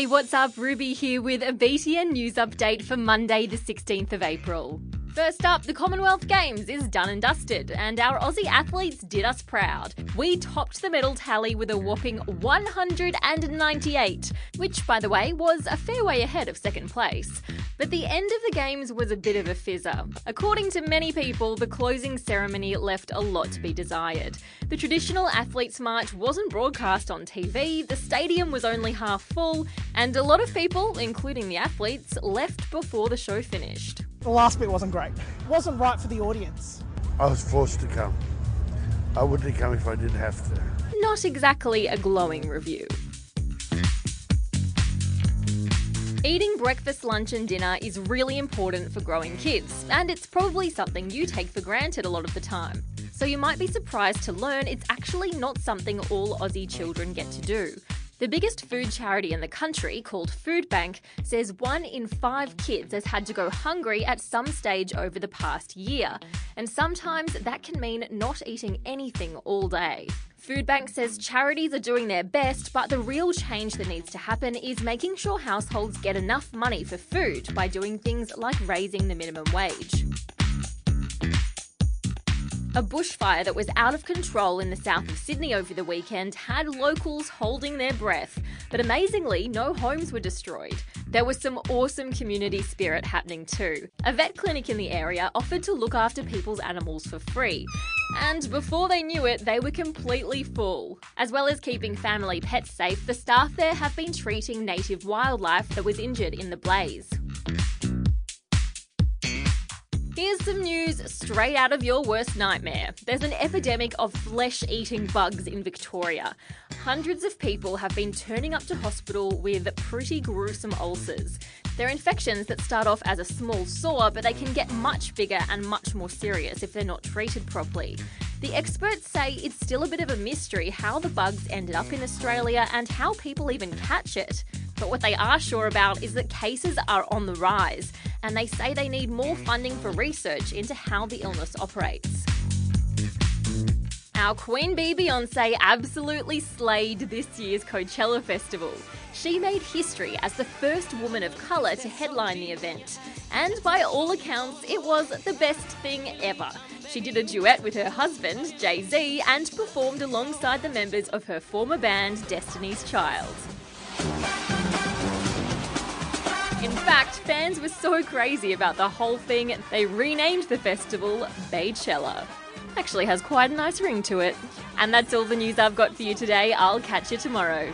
Hey, what's up? Ruby here with a BTN news update for Monday, the 16th of April. First up, the Commonwealth Games is done and dusted, and our Aussie athletes did us proud. We topped the medal tally with a whopping 198, which, by the way, was a fair way ahead of second place. But the end of the Games was a bit of a fizzer. According to many people, the closing ceremony left a lot to be desired. The traditional athletes' march wasn't broadcast on TV, the stadium was only half full, and a lot of people, including the athletes, left before the show finished. The last bit wasn't great. It wasn't right for the audience. I was forced to come. I wouldn't have come if I didn't have to. Not exactly a glowing review. Eating breakfast, lunch, and dinner is really important for growing kids, and it's probably something you take for granted a lot of the time. So you might be surprised to learn it's actually not something all Aussie children get to do. The biggest food charity in the country, called Foodbank, says one in five kids has had to go hungry at some stage over the past year, and sometimes that can mean not eating anything all day. Foodbank says charities are doing their best, but the real change that needs to happen is making sure households get enough money for food by doing things like raising the minimum wage. A bushfire that was out of control in the south of Sydney over the weekend had locals holding their breath, but amazingly, no homes were destroyed. There was some awesome community spirit happening too. A vet clinic in the area offered to look after people's animals for free. And before they knew it, they were completely full. As well as keeping family pets safe, the staff there have been treating native wildlife that was injured in the blaze. Some news straight out of your worst nightmare. There's an epidemic of flesh eating bugs in Victoria. Hundreds of people have been turning up to hospital with pretty gruesome ulcers. They're infections that start off as a small sore, but they can get much bigger and much more serious if they're not treated properly. The experts say it's still a bit of a mystery how the bugs ended up in Australia and how people even catch it. But what they are sure about is that cases are on the rise, and they say they need more funding for research into how the illness operates. Our Queen Bee Beyonce absolutely slayed this year's Coachella Festival. She made history as the first woman of colour to headline the event, and by all accounts, it was the best thing ever. She did a duet with her husband, Jay Z, and performed alongside the members of her former band, Destiny's Child. In fact, fans were so crazy about the whole thing, they renamed the festival Beychella. Actually has quite a nice ring to it. And that's all the news I've got for you today. I'll catch you tomorrow.